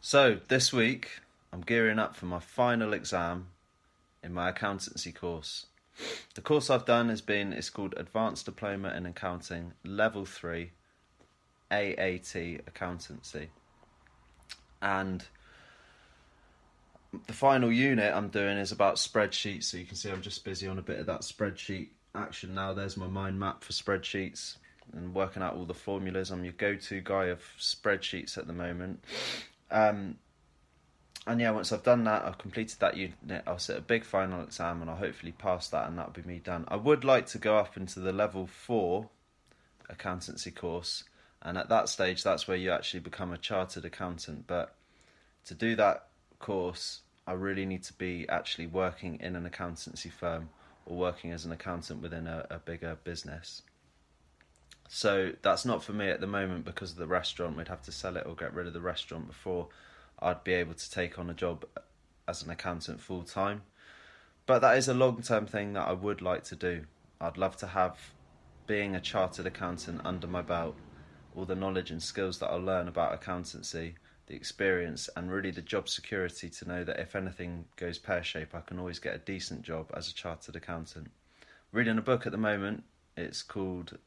So, this week, I'm gearing up for my final exam in my accountancy course. The course I've done has been, it's called Advanced Diploma in Accounting, Level 3, AAT Accountancy. And the final unit I'm doing is about spreadsheets, so you can see I'm just busy on a bit of that spreadsheet action now. There's my mind map for spreadsheets and working out all the formulas. I'm your go to guy of spreadsheets at the moment. Um, and yeah, once I've done that, I've completed that unit, I'll sit a big final exam and I'll hopefully pass that and that'll be me done. I would like to go up into the level four accountancy course, and at that stage, that's where you actually become a chartered accountant. But to do that course, I really need to be actually working in an accountancy firm or working as an accountant within a, a bigger business. So that's not for me at the moment because of the restaurant. We'd have to sell it or get rid of the restaurant before I'd be able to take on a job as an accountant full time. But that is a long term thing that I would like to do. I'd love to have being a chartered accountant under my belt, all the knowledge and skills that I'll learn about accountancy, the experience, and really the job security to know that if anything goes pear shaped, I can always get a decent job as a chartered accountant. Reading a book at the moment, it's called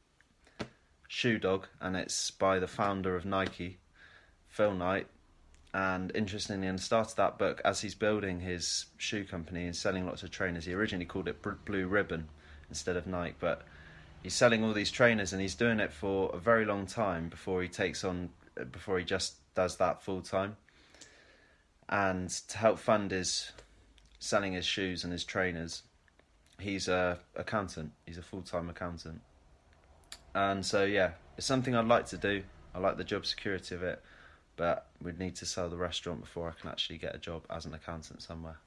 Shoe Dog, and it's by the founder of Nike, Phil Knight. And interestingly, in the start of that book, as he's building his shoe company and selling lots of trainers, he originally called it Blue Ribbon instead of Nike. But he's selling all these trainers, and he's doing it for a very long time before he takes on, before he just does that full time. And to help fund his selling his shoes and his trainers, he's a accountant. He's a full time accountant and so yeah, it's something I'd like to do. I like the job security of it, but we'd need to sell the restaurant before I can actually get a job as an accountant somewhere.